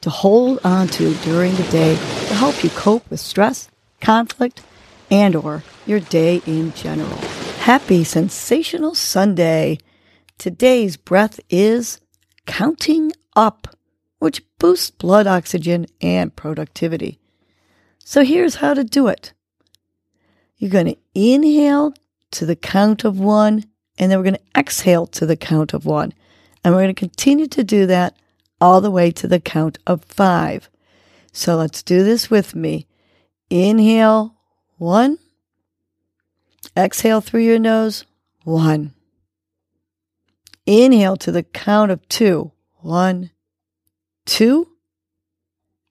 to hold on to during the day to help you cope with stress, conflict, and or your day in general. Happy sensational Sunday. Today's breath is counting up, which boosts blood oxygen and productivity. So here's how to do it. You're going to inhale to the count of one, and then we're going to exhale to the count of one. And we're going to continue to do that all the way to the count of five. So let's do this with me. Inhale, one. Exhale through your nose, one. Inhale to the count of two. One, two.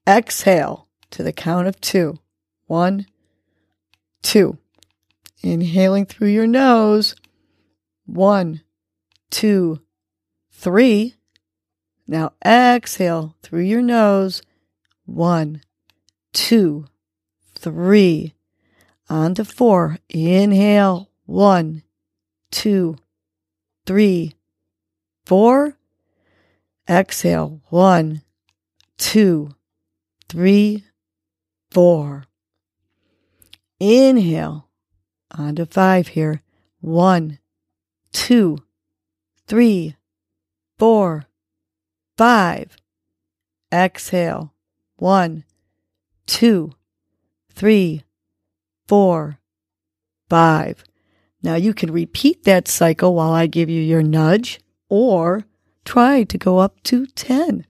Exhale to the count of two. One, two. Inhaling through your nose. One, two, three. Now exhale through your nose. One, two, three. On to four. Inhale. One, two, three, four. Exhale. One, two, three, four. Inhale. On to five here. One, two, three, four, five. Exhale. One, two, three, four, five. Now you can repeat that cycle while I give you your nudge or try to go up to 10.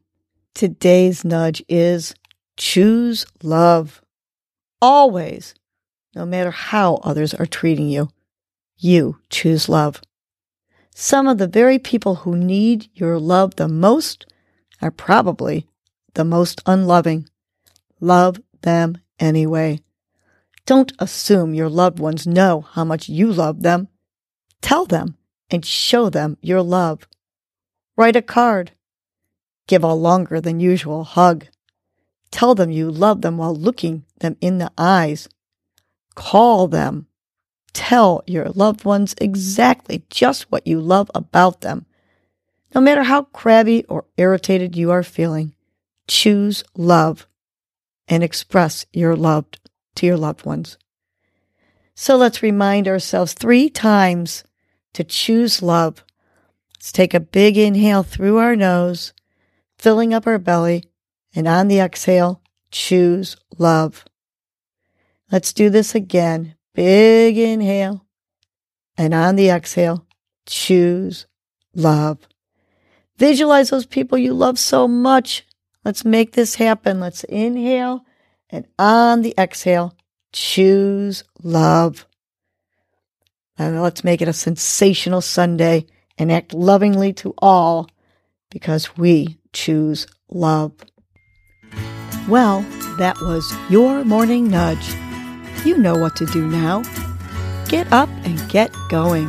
Today's nudge is choose love. Always, no matter how others are treating you, you choose love. Some of the very people who need your love the most are probably the most unloving. Love them anyway. Don't assume your loved ones know how much you love them. Tell them and show them your love. Write a card. Give a longer than usual hug. Tell them you love them while looking them in the eyes. Call them. Tell your loved ones exactly just what you love about them. No matter how crabby or irritated you are feeling, choose love and express your love to your loved ones. So let's remind ourselves three times to choose love. Let's take a big inhale through our nose, filling up our belly, and on the exhale, choose love. Let's do this again. Big inhale, and on the exhale, choose love. Visualize those people you love so much. Let's make this happen. Let's inhale and on the exhale, choose love. And let's make it a sensational Sunday and act lovingly to all because we choose love. Well, that was your morning nudge. You know what to do now. Get up and get going.